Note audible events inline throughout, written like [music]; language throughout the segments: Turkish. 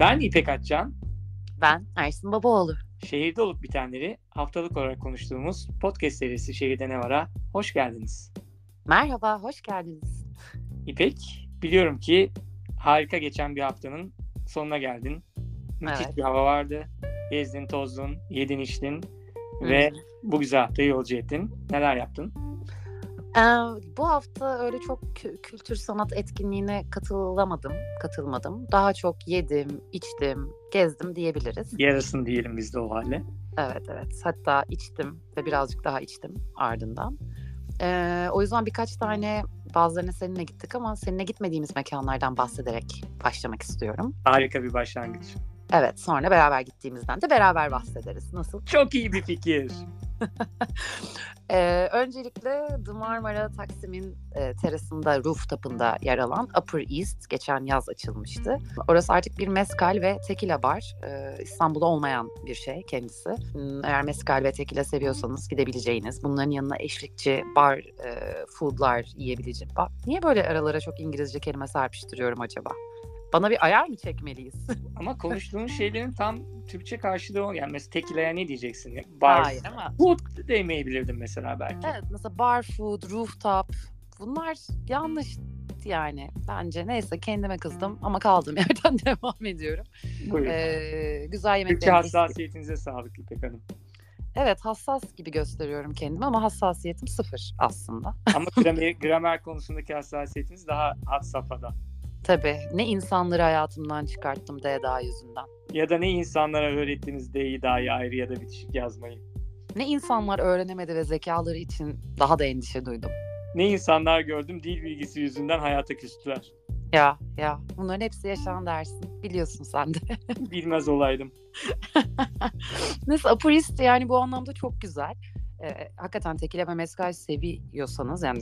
Ben İpek Atcan. Ben Ersin Babaoğlu. Şehirde olup bitenleri haftalık olarak konuştuğumuz podcast serisi Şehirde Ne Var'a hoş geldiniz. Merhaba, hoş geldiniz. İpek, biliyorum ki harika geçen bir haftanın sonuna geldin. Müthiş Evet. bir hava vardı. Gezdin, tozdun, yedin, içtin ve bu güzel haftayı yolcu ettin. Neler yaptın? Ee, bu hafta öyle çok kü- kültür sanat etkinliğine katılamadım, katılmadım. Daha çok yedim, içtim, gezdim diyebiliriz. Yarısını diyelim biz de o halde. Evet, evet. Hatta içtim ve birazcık daha içtim ardından. Ee, o yüzden birkaç tane bazılarına seninle gittik ama seninle gitmediğimiz mekanlardan bahsederek başlamak istiyorum. Harika bir başlangıç. Evet, sonra beraber gittiğimizden de beraber bahsederiz. Nasıl? Çok iyi bir fikir. [laughs] Ee, öncelikle The Marmara Taksim'in e, terasında, rooftop'ında yer alan Upper East geçen yaz açılmıştı. Orası artık bir mezcal ve tequila bar. Ee, İstanbul'da olmayan bir şey kendisi. Hmm, Eğer mezcal ve tequila seviyorsanız gidebileceğiniz, bunların yanına eşlikçi bar e, foodlar yiyebileceğiniz. Niye böyle aralara çok İngilizce kelime serpiştiriyorum acaba? Bana bir ayar mı çekmeliyiz? [laughs] Ama konuştuğumuz [laughs] şeylerin tam Türkçe karşılığı o. Yani mesela tekilaya ne diyeceksin? Bar, Hayır ama Food demeyebilirdim mesela belki. Evet mesela bar food, rooftop bunlar yanlış yani bence. Neyse kendime kızdım ama kaldığım [laughs] yerden devam ediyorum. Buyurun. Ee, güzel Türkçe yemekler. hassasiyetinize sağlık İpek Hanım. Evet hassas gibi gösteriyorum kendimi ama hassasiyetim sıfır aslında. Ama gramer, gramer konusundaki hassasiyetiniz daha had safhada. Tabii ne insanları hayatımdan çıkarttım DDA yüzünden. Ya da ne insanlara öğrettiğiniz D'yi dahi ayrı ya da bitişik yazmayı. Ne insanlar öğrenemedi ve zekaları için daha da endişe duydum. Ne insanlar gördüm dil bilgisi yüzünden hayata küstüler. Ya ya bunların hepsi yaşanan dersin. Biliyorsun sen de. [laughs] Bilmez olaydım. [laughs] Neyse East yani bu anlamda çok güzel. Ee, hakikaten tekile ve seviyorsanız yani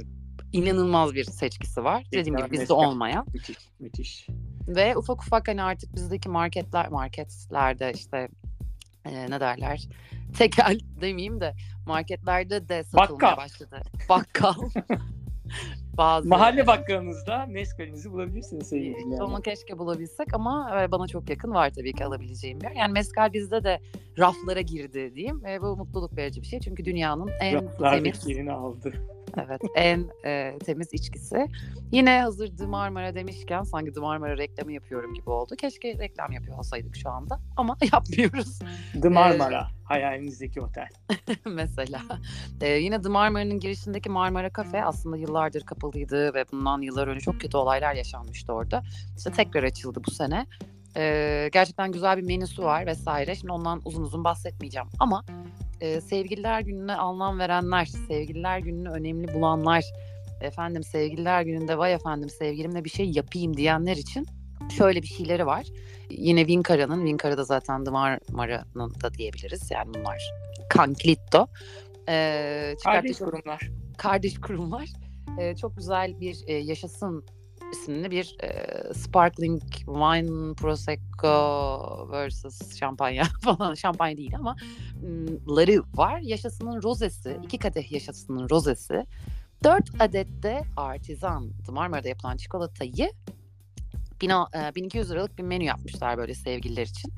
inanılmaz bir seçkisi var. Dediğim gibi bizde olmayan. Müthiş, müthiş. Ve ufak ufak hani artık bizdeki marketler marketlerde işte e, ne derler tekel [laughs] demeyeyim de marketlerde de satılmaya Bakkal. başladı. Bakkal. [laughs] Bazı Mahalle bakkalınızda meskalinizi bulabilirsiniz sevgili dinleyenler. onu keşke bulabilsek ama e, bana çok yakın var tabii ki alabileceğim bir yer. Yani mezcal bizde de raflara girdi diyeyim. E, bu mutluluk verici bir şey çünkü dünyanın en Raflardaki temiz, yerini aldı. Evet en e, temiz içkisi. Yine hazır The Marmara demişken sanki The Marmara reklamı yapıyorum gibi oldu. Keşke reklam yapıyor olsaydık şu anda ama [laughs] yapmıyoruz The Marmara. Hayalinizdeki otel. [laughs] mesela. E, yine The Marmara'nın girişindeki Marmara Cafe aslında yıllardır kapalıydı ve bundan yıllar önce çok kötü olaylar yaşanmıştı orada. İşte tekrar açıldı bu sene. Ee, gerçekten güzel bir menüsü var vesaire. Şimdi ondan uzun uzun bahsetmeyeceğim. Ama e, sevgililer gününe anlam verenler, sevgililer gününü önemli bulanlar, efendim sevgililer gününde vay efendim sevgilimle bir şey yapayım diyenler için şöyle bir şeyleri var. Yine Vincara'nın, Vincara'da zaten The Marmara'nın da diyebiliriz. Yani bunlar Canclitto. Ee, Kardeş kurumlar. kardeş kurumlar. Ee, çok güzel bir e, Yaşasın isimli bir e, Sparkling Wine Prosecco versus şampanya [laughs] falan. Şampanya değil ama ları var. Yaşasının rozesi, iki kadeh yaşasının rozesi. Dört adet de artizan Marmara'da yapılan çikolatayı bina- e, 1200 liralık bir menü yapmışlar böyle sevgililer için.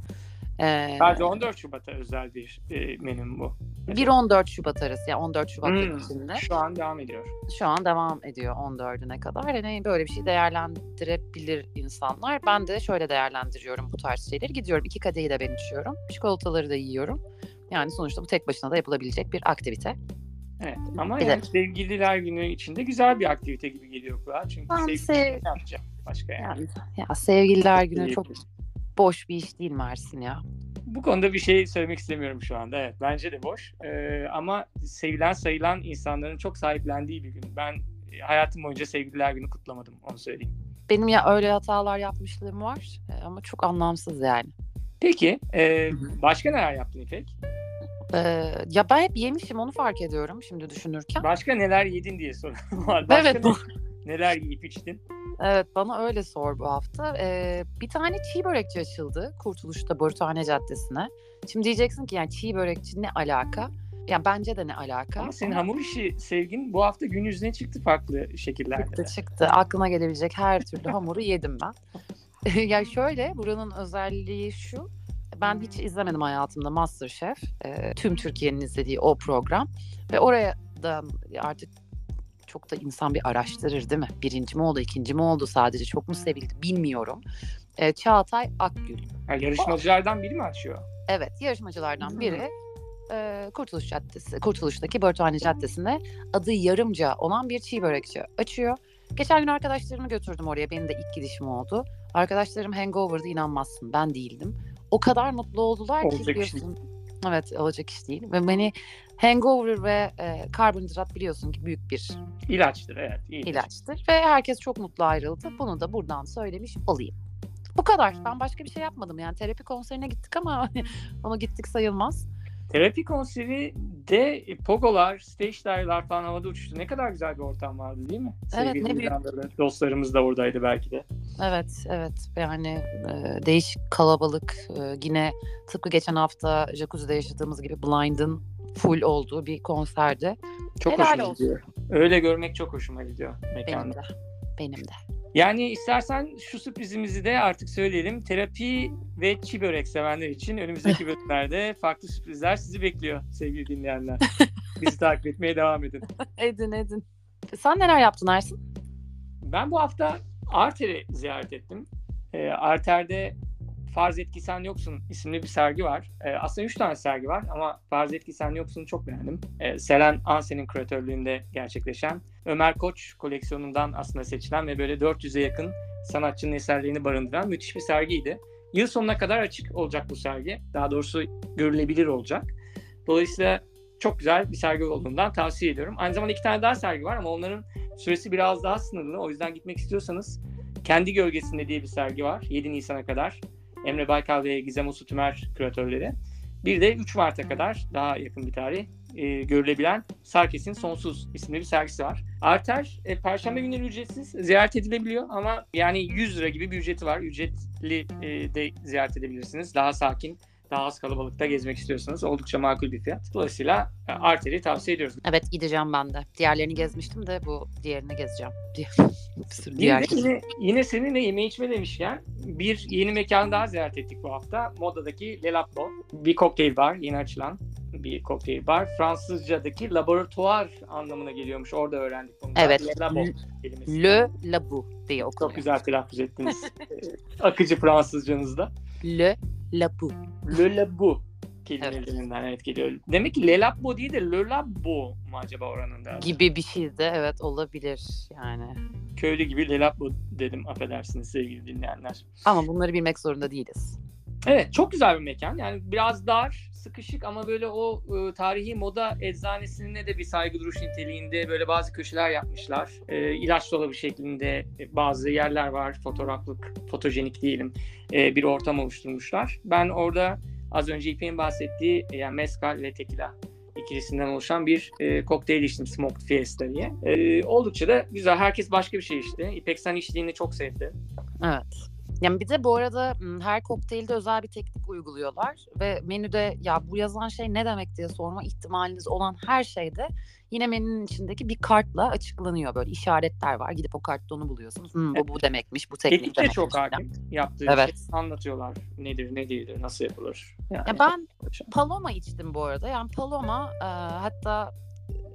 Ee, Sadece 14 Şubat'a özel bir e, menü bu. 1-14 Şubat arası yani 14 Şubat Hmm. içinde. Şu an devam ediyor. şu an devam ediyor 14'üne kadar. Hani böyle bir şey değerlendirebilir insanlar. Ben de şöyle değerlendiriyorum bu tarz şeyleri. Gidiyorum iki kadehi de ben içiyorum. Çikolataları da yiyorum. Yani sonuçta bu tek başına da yapılabilecek bir aktivite. Evet. Ama Bir de- yani sevgililer günü içinde güzel bir aktivite gibi geliyor kulağa. Çünkü Ben sevgili sev- ne yapacağım başka yani. Yani ya sevgililer günü çok boş bir iş değil mi Ersin ya? Bu konuda bir şey söylemek istemiyorum şu anda. Evet bence de boş. Ee, ama sevilen sayılan insanların çok sahiplendiği bir gün. Ben e, hayatım boyunca sevgililer günü kutlamadım onu söyleyeyim. Benim ya öyle hatalar yapmışlığım var e, ama çok anlamsız yani. Peki e, başka neler yaptın İpek? Ee, ya ben hep yemişim onu fark ediyorum şimdi düşünürken. Başka neler yedin diye soruyorum. var. [laughs] Başka Evet, ne- neler yiyip içtin? Evet bana öyle sor bu hafta. Ee, bir tane çiğ börekçi açıldı Kurtuluş'ta Barutane Caddesi'ne. Şimdi diyeceksin ki yani çiğ börekçi ne alaka? Yani bence de ne alaka? Ama senin hamur işi sevgin bu hafta gün yüzüne çıktı farklı şekillerde. çıktı çıktı. Aklına gelebilecek her türlü hamuru yedim ben. [laughs] ya şöyle buranın özelliği şu. Ben hiç izlemedim hayatımda Masterchef. E, tüm Türkiye'nin izlediği o program. Ve oraya da artık çok da insan bir araştırır değil mi? Birinci mi oldu, ikinci mi oldu sadece çok mu sevildi bilmiyorum. E, Çağatay Akgül. Yani yarışmacılardan biri mi açıyor? Evet yarışmacılardan biri e, Kurtuluş Caddesi, Kurtuluş'taki Börtühane Caddesi'nde adı yarımca olan bir çiğ börekçi açıyor. Geçen gün arkadaşlarımı götürdüm oraya. Benim de ilk gidişim oldu. Arkadaşlarım hangover'da inanmazsın. Ben değildim. O kadar mutlu oldular Olacak ki iş biliyorsun. Evet olacak iş değil. Ve beni hangover ve e, karbonhidrat biliyorsun ki büyük bir İlaçtır evet. iyi. ilaçtır. Ve herkes çok mutlu ayrıldı. Bunu da buradan söylemiş olayım. Bu kadar. Ben başka bir şey yapmadım. Yani terapi konserine gittik ama [laughs] onu gittik sayılmaz. Terapi konseri de pogolar, stage dive'lar falan havada uçuştu. Ne kadar güzel bir ortam vardı değil mi? Evet, Sevgili ne büyük. Dostlarımız da oradaydı belki de. Evet, evet. Yani e, değişik kalabalık. E, yine tıpkı geçen hafta Jacuzzi'de yaşadığımız gibi Blind'ın full olduğu bir konserdi. Çok Helal hoşuma olsun. gidiyor. Öyle görmek çok hoşuma gidiyor Benim mekanda. de. Benim de. Yani istersen şu sürprizimizi de artık söyleyelim. Terapi ve çiğ börek sevenler için önümüzdeki [laughs] bölümlerde farklı sürprizler sizi bekliyor sevgili dinleyenler. [laughs] Bizi takip etmeye devam edin. Edin edin. Sen neler yaptın Ersin? Ben bu hafta Arter'i ziyaret ettim. E, Arter'de Farz et ki sen yoksun isimli bir sergi var. E, aslında üç tane sergi var ama Farz et ki sen yoksun'u çok beğendim. E, Selen Ansen'in küratörlüğünde gerçekleşen Ömer Koç koleksiyonundan aslında seçilen ve böyle 400'e yakın sanatçının eserlerini barındıran müthiş bir sergiydi. Yıl sonuna kadar açık olacak bu sergi. Daha doğrusu görülebilir olacak. Dolayısıyla çok güzel bir sergi olduğundan tavsiye ediyorum. Aynı zamanda iki tane daha sergi var ama onların süresi biraz daha sınırlı. O yüzden gitmek istiyorsanız Kendi Gölgesinde diye bir sergi var. 7 Nisan'a kadar. Emre Baykal ve Gizem Usu Tümer küratörleri. Bir de 3 Mart'a kadar daha yakın bir tarih e, görülebilen Sarkis'in Sonsuz isimli bir sergisi var. Arter e, Perşembe günleri ücretsiz ziyaret edilebiliyor ama yani 100 lira gibi bir ücreti var. Ücretli e, de ziyaret edebilirsiniz. Daha sakin, daha az kalabalıkta gezmek istiyorsanız oldukça makul bir fiyat. Dolayısıyla e, Arter'i tavsiye ediyoruz. Evet gideceğim ben de. Diğerlerini gezmiştim de bu diğerini gezeceğim. [laughs] Yine, diğer. yine, yine seninle yeme içme demişken bir yeni mekan daha ziyaret ettik bu hafta. Moda'daki Le Labo. Bir kokteyl bar, yeni açılan bir kokteyl bar. Fransızca'daki laboratuvar anlamına geliyormuş. Orada öğrendik bunu. Evet. Le Labo kelimesi. Le Labu diye Çok okunuyor. güzel telaffuz ettiniz. [laughs] Akıcı Fransızcanızda. Le Labu. Le Labo kelimelerinden evet geliyor. Demek ki Le Labo değil de Le Labo mu acaba oranın da? Gibi bir şey de evet olabilir yani. Köylü gibi Le Labo dedim affedersiniz sevgili dinleyenler. Ama bunları bilmek zorunda değiliz. Evet çok güzel bir mekan. Yani biraz dar, sıkışık ama böyle o e, tarihi moda eczanesine de bir saygı duruş niteliğinde böyle bazı köşeler yapmışlar. E, ilaç dolabı şeklinde bazı yerler var. Fotoğraflık, fotojenik diyelim e, bir ortam oluşturmuşlar. Ben orada az önce İpek'in bahsettiği e, yani mezcal ve tequila ikilisinden oluşan bir e, kokteyl içtim Smoked Fiesta diye. E, oldukça da güzel. Herkes başka bir şey içti. İpek sen içtiğini çok sevdi. Evet. Yani bir de bu arada her kokteylde özel bir teknik uyguluyorlar ve menüde ya bu yazan şey ne demek diye sorma ihtimaliniz olan her şeyde yine menünün içindeki bir kartla açıklanıyor. Böyle işaretler var. Gidip o kartta onu buluyorsunuz. Hmm, bu bu demekmiş, bu teknik Teknik de demekmiş. çok hakim. Yaptığı Evet. şey anlatıyorlar. Nedir, ne değildir, nasıl yapılır. Yani, Ya ben Paloma içtim bu arada. Yani Paloma e, hatta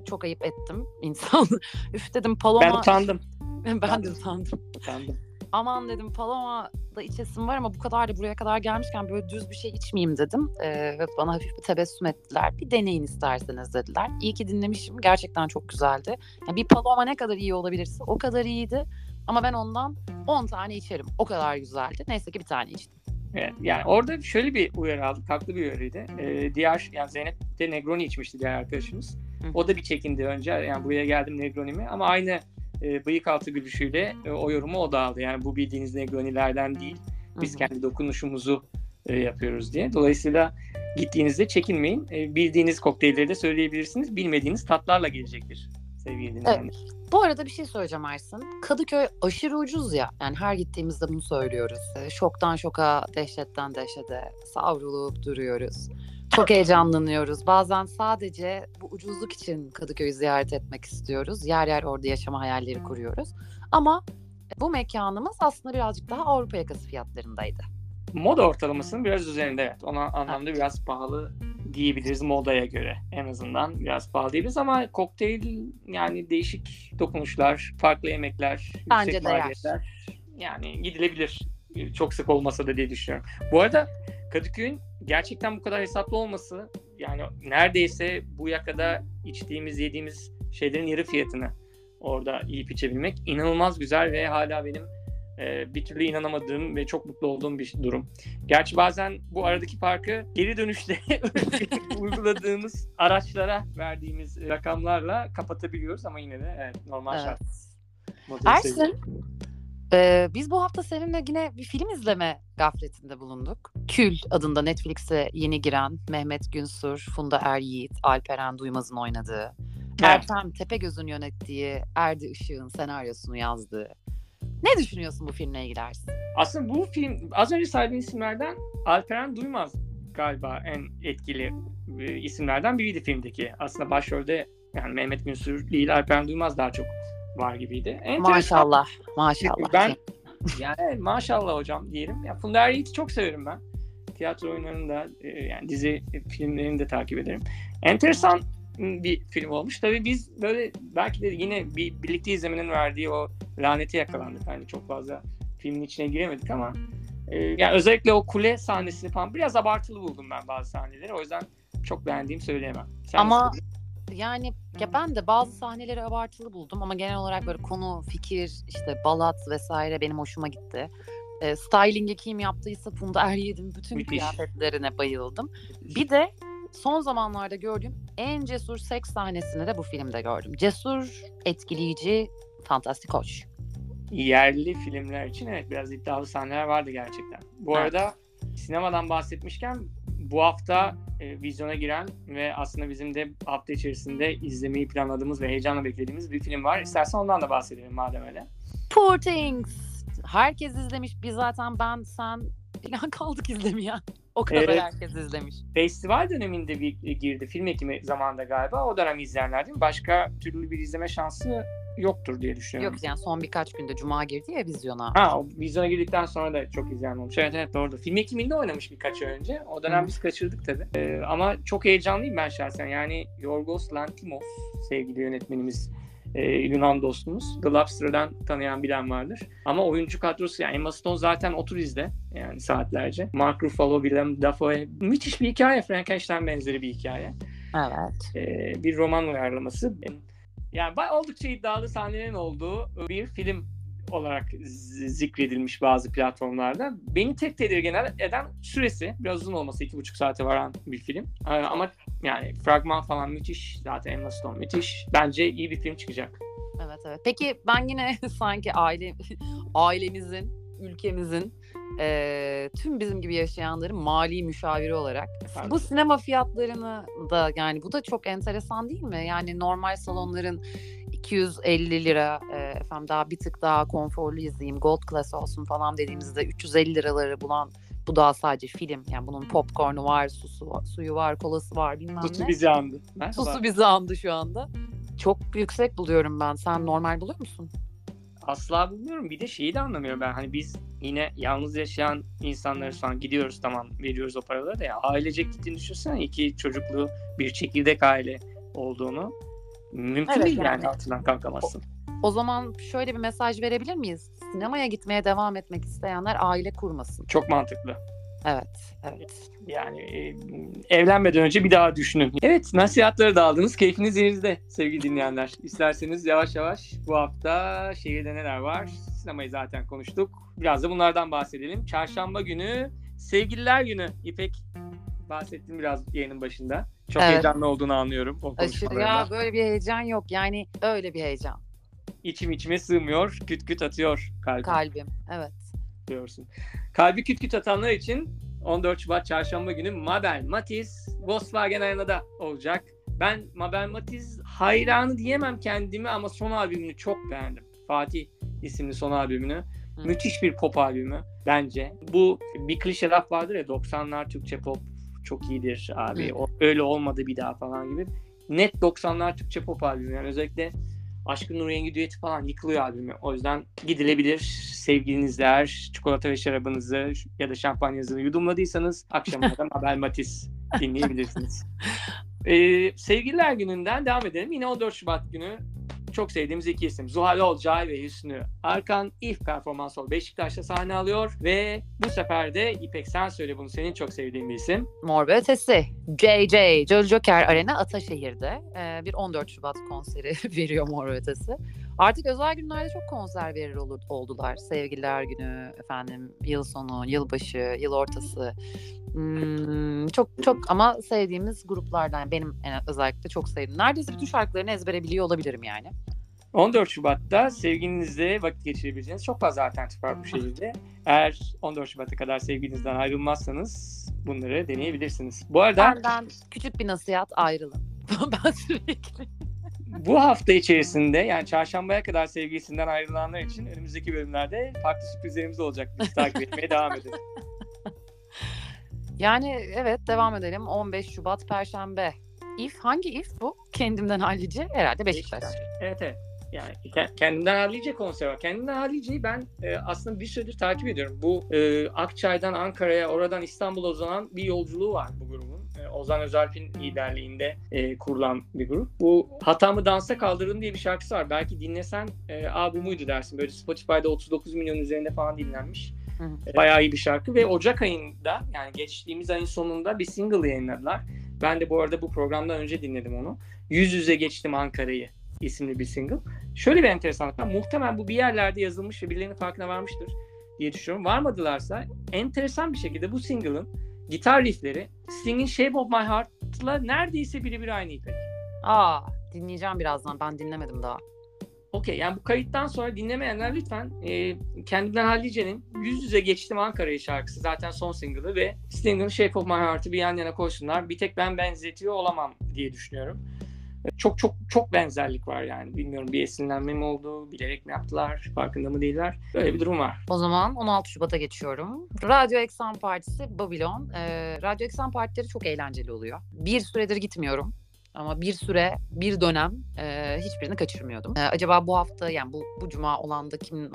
çok ayıp ettim insan. [laughs] Üf dedim Paloma. ben utandım. [laughs] ben de utandım. utandım. Aman dedim Paloma da içesim var ama bu kadar da buraya kadar gelmişken böyle düz bir şey içmeyeyim dedim. E, ve bana hafif bir tebessüm ettiler. Bir deneyin isterseniz dediler. İyi ki dinlemişim. Gerçekten çok güzeldi. Yani bir Paloma ne kadar iyi olabilirse o kadar iyiydi. Ama ben ondan 10 tane içerim. O kadar güzeldi. Neyse ki bir tane içtim. Evet, yani orada şöyle bir uyarı aldık. Haklı bir uyarıydı. Ee, diğer yani Zeynep de Negroni içmişti diğer arkadaşımız. Hı. O da bir çekindi önce. Yani buraya geldim Negroni mi? Ama aynı e, bıyık altı gülüşüyle e, o yorumu o da aldı. Yani bu bildiğiniz Negronilerden değil. Biz Hı hı. kendi dokunuşumuzu e, yapıyoruz diye. Dolayısıyla gittiğinizde çekinmeyin. E, bildiğiniz kokteylleri de söyleyebilirsiniz. Bilmediğiniz tatlarla gelecektir sevgili dinleyenler. Bu arada bir şey söyleyeceğim Ersin. Kadıköy aşırı ucuz ya. Yani her gittiğimizde bunu söylüyoruz. Ee, Şoktan şoka, dehşetten dehşete savrulup duruyoruz. Çok heyecanlanıyoruz. Bazen sadece bu ucuzluk için Kadıköy'ü ziyaret etmek istiyoruz. Yer yer orada yaşama hayalleri kuruyoruz. Ama Bu mekanımız aslında birazcık daha Avrupa yakası fiyatlarındaydı. Moda ortalamasının biraz üzerinde evet. Ona anlamda biraz pahalı diyebiliriz modaya göre en azından biraz pahalı diyebiliriz ama kokteyl yani değişik dokunuşlar, farklı yemekler, Bence yüksek maliyetler yani gidilebilir. Çok sık olmasa da diye düşünüyorum. Bu arada Kadıköy'ün gerçekten bu kadar hesaplı olması yani neredeyse bu yakada içtiğimiz, yediğimiz şeylerin yarı fiyatını orada yiyip içebilmek inanılmaz güzel ve hala benim e, bir türlü inanamadığım ve çok mutlu olduğum bir durum. Gerçi bazen bu aradaki farkı geri dönüşte [laughs] uyguladığımız araçlara verdiğimiz rakamlarla kapatabiliyoruz ama yine de evet, normal Evet. şart. Ersin, e, biz bu hafta seninle yine bir film izleme gafletinde bulunduk. Kül adında Netflix'e yeni giren Mehmet Günsur, Funda Er Yiğit, Alperen Duymaz'ın oynadığı, Evet. Ertem Tepegöz'ün yönettiği, Erdi Işık'ın senaryosunu yazdığı. Ne düşünüyorsun bu filmle ilgili Ersin? Aslında bu film az önce saydığım isimlerden Alperen Duymaz galiba en etkili isimlerden biriydi filmdeki. Aslında başrolde yani Mehmet Günsür değil Alperen Duymaz daha çok var gibiydi. Enteresan. Maşallah, maşallah. Ben yani maşallah hocam diyelim. Ya Funda Er Yiğit'i çok severim ben. Tiyatro oyunlarını da e, yani dizi filmlerini de takip ederim. Enteresan bir film olmuş. Tabii biz böyle belki de yine bir birlikte izlemenin verdiği o lanete yakalandık. Hani çok fazla filmin içine giremedik ama e, yani özellikle o kule sahnesini falan biraz abartılı buldum ben bazı sahneleri. O yüzden çok beğendiğimi söyleyemem. Sen Ama- nasıl? Yani ya ben de bazı sahneleri abartılı buldum ama genel olarak böyle konu, fikir, işte balat vesaire benim hoşuma gitti. E, styling'i kim yaptıysa Funda Er Yiğit'in bütün Müthiş. kıyafetlerine bayıldım. Bir de son zamanlarda gördüğüm en cesur seks sahnesini de bu filmde gördüm. Cesur, etkileyici, fantastik hoş. yerli filmler için evet biraz iddialı sahneler vardı gerçekten. Bu Evet. arada sinemadan bahsetmişken bu hafta e, vizyona giren ve aslında bizim de hafta içerisinde izlemeyi planladığımız ve heyecanla beklediğimiz bir film var. İstersen ondan da bahsedelim madem öyle. Poor Things. Herkes izlemiş. Biz zaten ben, sen falan kaldık izlemeyen. O kadar Evet. herkes izlemiş. Festival döneminde bir e, girdi film ekimi zamanında galiba. O dönem izleyenler değil mi? Başka türlü bir izleme şansı yoktur diye düşünüyorum. Yok yani son birkaç günde Cuma girdi ya vizyona. Ha o vizyona girdikten sonra da çok izleyen olmuş. Evet evet doğru. Film ekiminde oynamış birkaç ay önce. O dönem Hı. biz kaçırdık tabii. Ee, ama çok heyecanlıyım ben şahsen. Yani Yorgos Lanthimos sevgili yönetmenimiz e, Yunan dostumuz. The Lobster'dan tanıyan bilen vardır. Ama oyuncu kadrosu yani Emma Stone zaten otur izle yani saatlerce. Mark Ruffalo, Willem Dafoe. Müthiş bir hikaye. Frankenstein benzeri bir hikaye. Evet. Ee, bir roman uyarlaması. Yani oldukça iddialı sahnelerin olduğu bir film olarak zikredilmiş bazı platformlarda. Beni tek tedirgin eden süresi. Biraz uzun olması. iki buçuk saate varan bir film. Ee, ama yani fragman falan müthiş. Zaten Emma Stone müthiş. Bence iyi bir film çıkacak. Evet evet. Peki ben yine [laughs] sanki aile ailemizin, ülkemizin eee, tüm bizim gibi yaşayanların mali müşaviri olarak Pardon. bu sinema fiyatlarını da yani bu da çok enteresan değil mi? Yani normal salonların 250 lira e, efendim daha bir tık daha konforlu izleyeyim gold class olsun falan dediğimizde 350 liraları bulan bu daha sadece film. Yani bunun popcornu var, susu, suyu var, kolası var bilmem Tutu ne. bizi andı. Merhaba. Susu bizi andı şu anda. Çok yüksek buluyorum ben. Sen normal buluyor musun? Asla bulmuyorum. Bir de şeyi de anlamıyorum ben. Hani biz yine yalnız yaşayan insanları falan gidiyoruz tamam veriyoruz o paraları da ya ailecek gittiğini düşünsene iki çocuklu bir çekirdek aile olduğunu. Mümkün Evet, değil yani, yani. altından kalkamazsın. O zaman şöyle bir mesaj verebilir miyiz? Sinemaya gitmeye devam etmek isteyenler aile kurmasın. Çok mantıklı. Evet, evet. Yani e, evlenmeden önce bir daha düşünün. Evet nasihatları da aldınız. Keyfiniz yerinizde sevgili dinleyenler. İsterseniz yavaş yavaş bu hafta şehirde neler var? Sinemayı zaten konuştuk. Biraz da bunlardan bahsedelim. Çarşamba günü sevgililer günü. İpek bahsettim biraz yayının başında. Çok Evet. heyecanlı olduğunu anlıyorum o Aşırı ya böyle bir heyecan yok. Yani öyle bir heyecan. İçim içime sığmıyor. Küt küt atıyor kalbim. Kalbim. Evet. Diyorsun. Kalbi küt küt atanlar için 14 Şubat Çarşamba günü Mabel Matiz Volkswagen Arena'da olacak. Ben Mabel Matiz hayranı diyemem kendimi ama son albümünü çok beğendim. Fatih isimli son albümünü. Hı. Müthiş bir pop albümü bence. Bu bir klişe laf vardır ya 90'lar Türkçe pop çok iyidir abi. Hı. O, öyle olmadı bir daha falan gibi. Net 90'lar Türkçe pop albümü. Yani özellikle Aşkın Nur Yengi düeti falan yıkılıyor albümü. O yüzden gidilebilir. Sevgilinizler, çikolata ve şarabınızı ya da şampanyanızı yudumladıysanız akşamına da [laughs] Mabel Matiz dinleyebilirsiniz. Ee, sevgililer gününden devam edelim. Yine 14 Şubat günü çok sevdiğimiz iki isim. Zuhal Olcay ve Hüsnü Arkan ilk performans ol Beşiktaş'ta sahne alıyor ve bu sefer de İpek sen söyle bunu senin çok sevdiğin bir isim. Mor ve Ötesi. JJ, Jolly Joker Arena Ataşehir'de e, bir 14 Şubat konseri [laughs] veriyor Mor ve Ötesi. Artık özel günlerde çok konser verir olur, oldular. Sevgililer günü, efendim yıl sonu, yılbaşı, yıl ortası. Hmm, çok çok ama sevdiğimiz gruplardan benim en özellikle çok sevdiğim. Neredeyse bütün şarkılarını ezbere biliyor olabilirim yani. 14 Şubat'ta sevgilinizle vakit geçirebileceğiniz çok fazla alternatif var bu şehirde. Eğer 14 Şubat'a kadar sevgilinizden ayrılmazsanız bunları deneyebilirsiniz. Bu arada Benden küçük bir nasihat ayrılın. [laughs] ben sürekli bu hafta içerisinde yani çarşambaya kadar sevgilisinden ayrılanlar için önümüzdeki bölümlerde farklı sürprizlerimiz olacak. Biz takip etmeye devam edelim. [laughs] Yani evet devam edelim. 15 Şubat Perşembe. If hangi if bu? Kendimden hallice herhalde Beşiktaş. Evet evet. Yani ke- kendimden hallice konser var. Kendimden halliceyi ben e, aslında bir süredir takip ediyorum. Bu e, Akçay'dan Ankara'ya, oradan İstanbul'a uzanan bir yolculuğu var bu grubun. E, Ozan Özalp'in liderliğinde e, kurulan bir grup. Bu Hatamı Dansa Kaldırdım diye bir şarkısı var. Belki dinlesen e, Aa bu muydu dersin. Böyle Spotify'da 39 milyon üzerinde falan dinlenmiş. Hı hı. E, Bayağı iyi bir şarkı ve Ocak ayında yani geçtiğimiz ayın sonunda bir single yayınladılar. Ben de bu arada bu programdan önce dinledim onu. Yüz yüze geçtim Ankara'yı isimli bir single. Şöyle bir enteresanlık var. Muhtemelen bu bir yerlerde yazılmış ve birilerinin farkına varmıştır diye düşünüyorum. Varmadılarsa enteresan bir şekilde bu single'ın gitar riffleri Sting'in Shape of My Heart'la neredeyse birebir aynı İpek. Aa dinleyeceğim birazdan. Ben dinlemedim daha. Okey yani bu kayıttan sonra dinlemeyenler lütfen e, Kendimden Hallice'nin Yüz Yüze Geçtim Ankara'yı şarkısı zaten son single'ı ve Sting'in Shape of My Heart'ı bir yan yana koysunlar. Bir tek ben benzetiyor olamam diye düşünüyorum. Çok çok çok benzerlik var yani. Bilmiyorum bir esinlenme mi oldu, bilerek mi yaptılar, farkında mı değiller. Böyle bir durum var. O zaman 16 Şubat'a geçiyorum. Radyo Eksan Partisi Babylon. Ee, Radyo Eksan partileri çok eğlenceli oluyor. Bir süredir gitmiyorum. Ama bir süre, bir dönem e, hiçbirini kaçırmıyordum. E, acaba bu hafta yani bu bu cuma olan da kim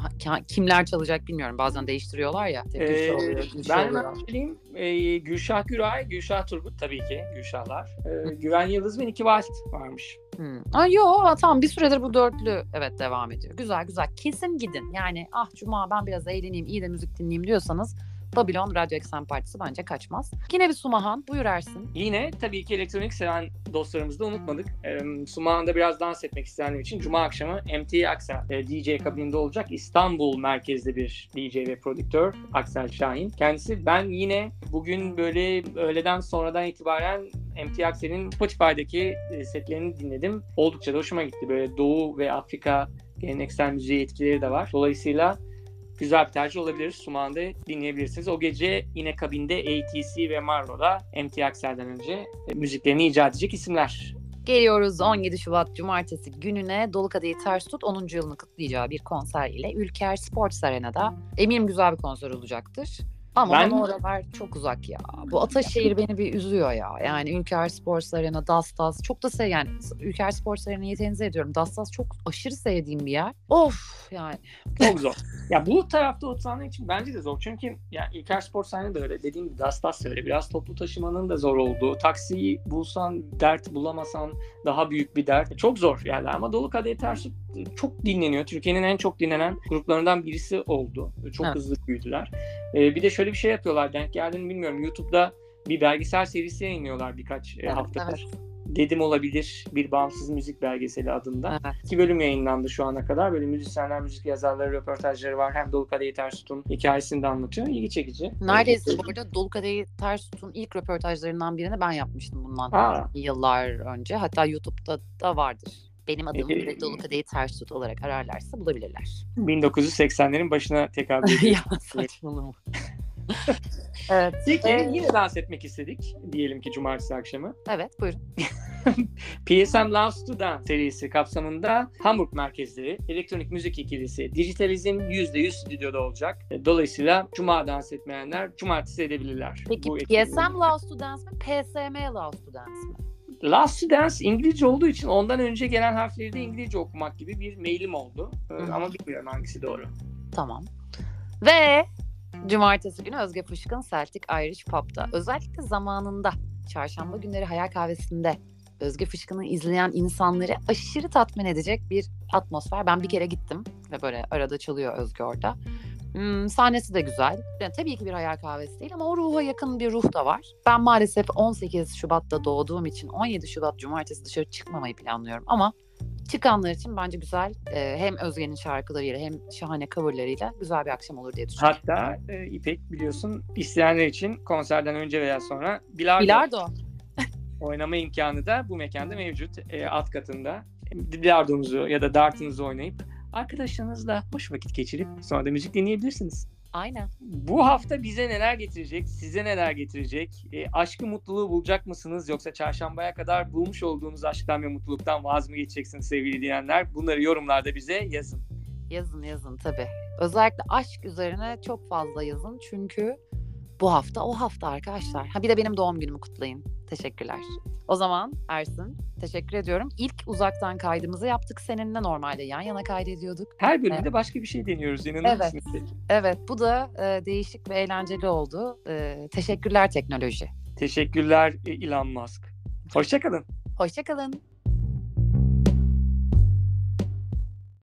kimler çalacak bilmiyorum. Bazen değiştiriyorlar ya. Ee, oluyor, Gülşah ben hemen söyleyeyim. Ee, Gülşah Güray, Gülşah Turgut tabii ki Gülşahlar. Ee, Güven Yıldız ve Niki Walt varmış. Hmm. Aa, yo tamam bir süredir bu dörtlü evet devam ediyor. Güzel güzel. Kesin gidin. Yani ah cuma ben biraz eğleneyim, iyi de müzik dinleyeyim diyorsanız Babylon Radyo Eksen Partisi bence kaçmaz. Yine bir Sumahan buyur Ersin. Yine tabii ki elektronik seven dostlarımızı da unutmadık. Ee, Sumağan'da biraz dans etmek isteyenler için Cuma akşamı MT Aksel e, DJ kabininde olacak. İstanbul merkezli bir DJ ve prodüktör Aksel Şahin. Kendisi ben yine bugün böyle öğleden sonradan itibaren MT Aksel'in Spotify'daki e, setlerini dinledim. Oldukça da hoşuma gitti. Böyle Doğu ve Afrika geleneksel müziğe etkileri de var. Dolayısıyla güzel bir tercih olabilir. Sumağan'da dinleyebilirsiniz. O gece yine kabinde ATC ve Marlo'da MT Aksel'den önce e, müziklerini icat edecek isimler. Geliyoruz 17 Şubat Cumartesi gününe Dolu Kadehi Ters Tut 10. yılını kutlayacağı bir konser ile Ülker Sports Arena'da. Eminim güzel bir konser olacaktır. Ama Ben- bana oralar çok uzak ya. Bu Ataşehir beni bir üzüyor ya. Yani Ülker Sports Arena, Dastas çok da sev yani Ülker Sports Arena'yı tenzih ediyorum. Dastas çok aşırı sevdiğim bir yer. Of yani. Çok zor. ya bu tarafta oturanlar için bence de zor. Çünkü ya İlker Spor sahne de öyle. Dediğim gibi Dastas da öyle. Biraz toplu taşımanın da zor olduğu. Taksiyi bulsan dert bulamasan daha büyük bir dert. Çok zor yerler ama Dolu Kadehi Ters Tut çok dinleniyor. Türkiye'nin en çok dinlenen gruplarından birisi oldu. Çok Evet. hızlı büyüdüler. Ee, bir de şöyle bir şey yapıyorlar. Denk geldiğini bilmiyorum. YouTube'da bir belgesel serisi yayınlıyorlar birkaç e, Evet, haftadır. Dedim olabilir bir bağımsız müzik belgeseli adında. Evet. İki bölüm yayınlandı şu ana kadar. Böyle müzisyenler, müzik yazarları, röportajları var. Hem Dolu Kadehi Ters Tut'un hikayesini de anlatıyor. İlgi çekici. Neredeyse bu arada Dolu Kadehi Ters Tut'un ilk röportajlarından birini ben yapmıştım bundan Aa. yıllar önce. Hatta YouTube'da da vardır. Benim adım Peki. ve Dolu Kadehi Ters Tut olarak ararlarsa bulabilirler. 1980'lerin başına tekabül [laughs] ediyor. ya saçmalama. [laughs] evet. Peki Ee, yine dans etmek istedik. Diyelim ki cumartesi akşamı. Evet buyurun. [laughs] PSM Loves to Dance serisi kapsamında Hamburg merkezli elektronik müzik ikilisi Digitalizm %100 stüdyoda olacak. Dolayısıyla cuma dans etmeyenler cumartesi edebilirler. Peki. PSM Loves to Dance mi? PSM Loves to Dance mi? Last to Dance İngilizce olduğu için ondan önce gelen harfleri de İngilizce okumak gibi bir mailim oldu. Ee, Hı. Ama bilmiyorum hangisi doğru. Tamam. Ve cumartesi günü Özge Fışkın Celtic Irish Pub'da özellikle zamanında çarşamba günleri Hayal Kahvesi'nde Özge Fışkın'ı izleyen insanları aşırı tatmin edecek bir atmosfer. Ben bir kere gittim ve böyle arada çalıyor Özge orada. Hmm, sahnesi de güzel. Yani tabii ki bir hayal kahvesi değil ama o ruha yakın bir ruh da var. Ben maalesef 18 Şubat'ta doğduğum için 17 Şubat Cumartesi dışarı çıkmamayı planlıyorum ama çıkanlar için bence güzel e, hem Özge'nin şarkılarıyla hem şahane coverlarıyla güzel bir akşam olur diye düşünüyorum. Hatta e, İpek biliyorsun isteyenler için konserden önce veya sonra bilardo, Bilardo. [laughs] oynama imkanı da bu mekanda mevcut. E, alt katında bilardonuzu ya da dartınızı oynayıp arkadaşlarınızla hoş vakit geçirip sonra da müzik dinleyebilirsiniz. Aynen. Bu hafta bize neler getirecek, size neler getirecek? E, aşkı mutluluğu bulacak mısınız yoksa çarşambaya kadar bulmuş olduğunuz aşktan ve mutluluktan vaz mı geçeceksiniz sevgili dinleyenler? Bunları yorumlarda bize yazın. Yazın yazın tabii. Özellikle aşk üzerine çok fazla yazın çünkü bu hafta o hafta arkadaşlar. Ha bir de benim doğum günümü kutlayın. Teşekkürler. O zaman Ersin teşekkür ediyorum. İlk uzaktan kaydımızı yaptık seninle normalde yan yana kaydediyorduk. Her bölümde başka bir şey deniyoruz inanır Evet. mısınız? Evet bu da e, değişik ve eğlenceli oldu. E, teşekkürler teknoloji. Teşekkürler e, Elon Musk. Hoşçakalın. Hoşçakalın.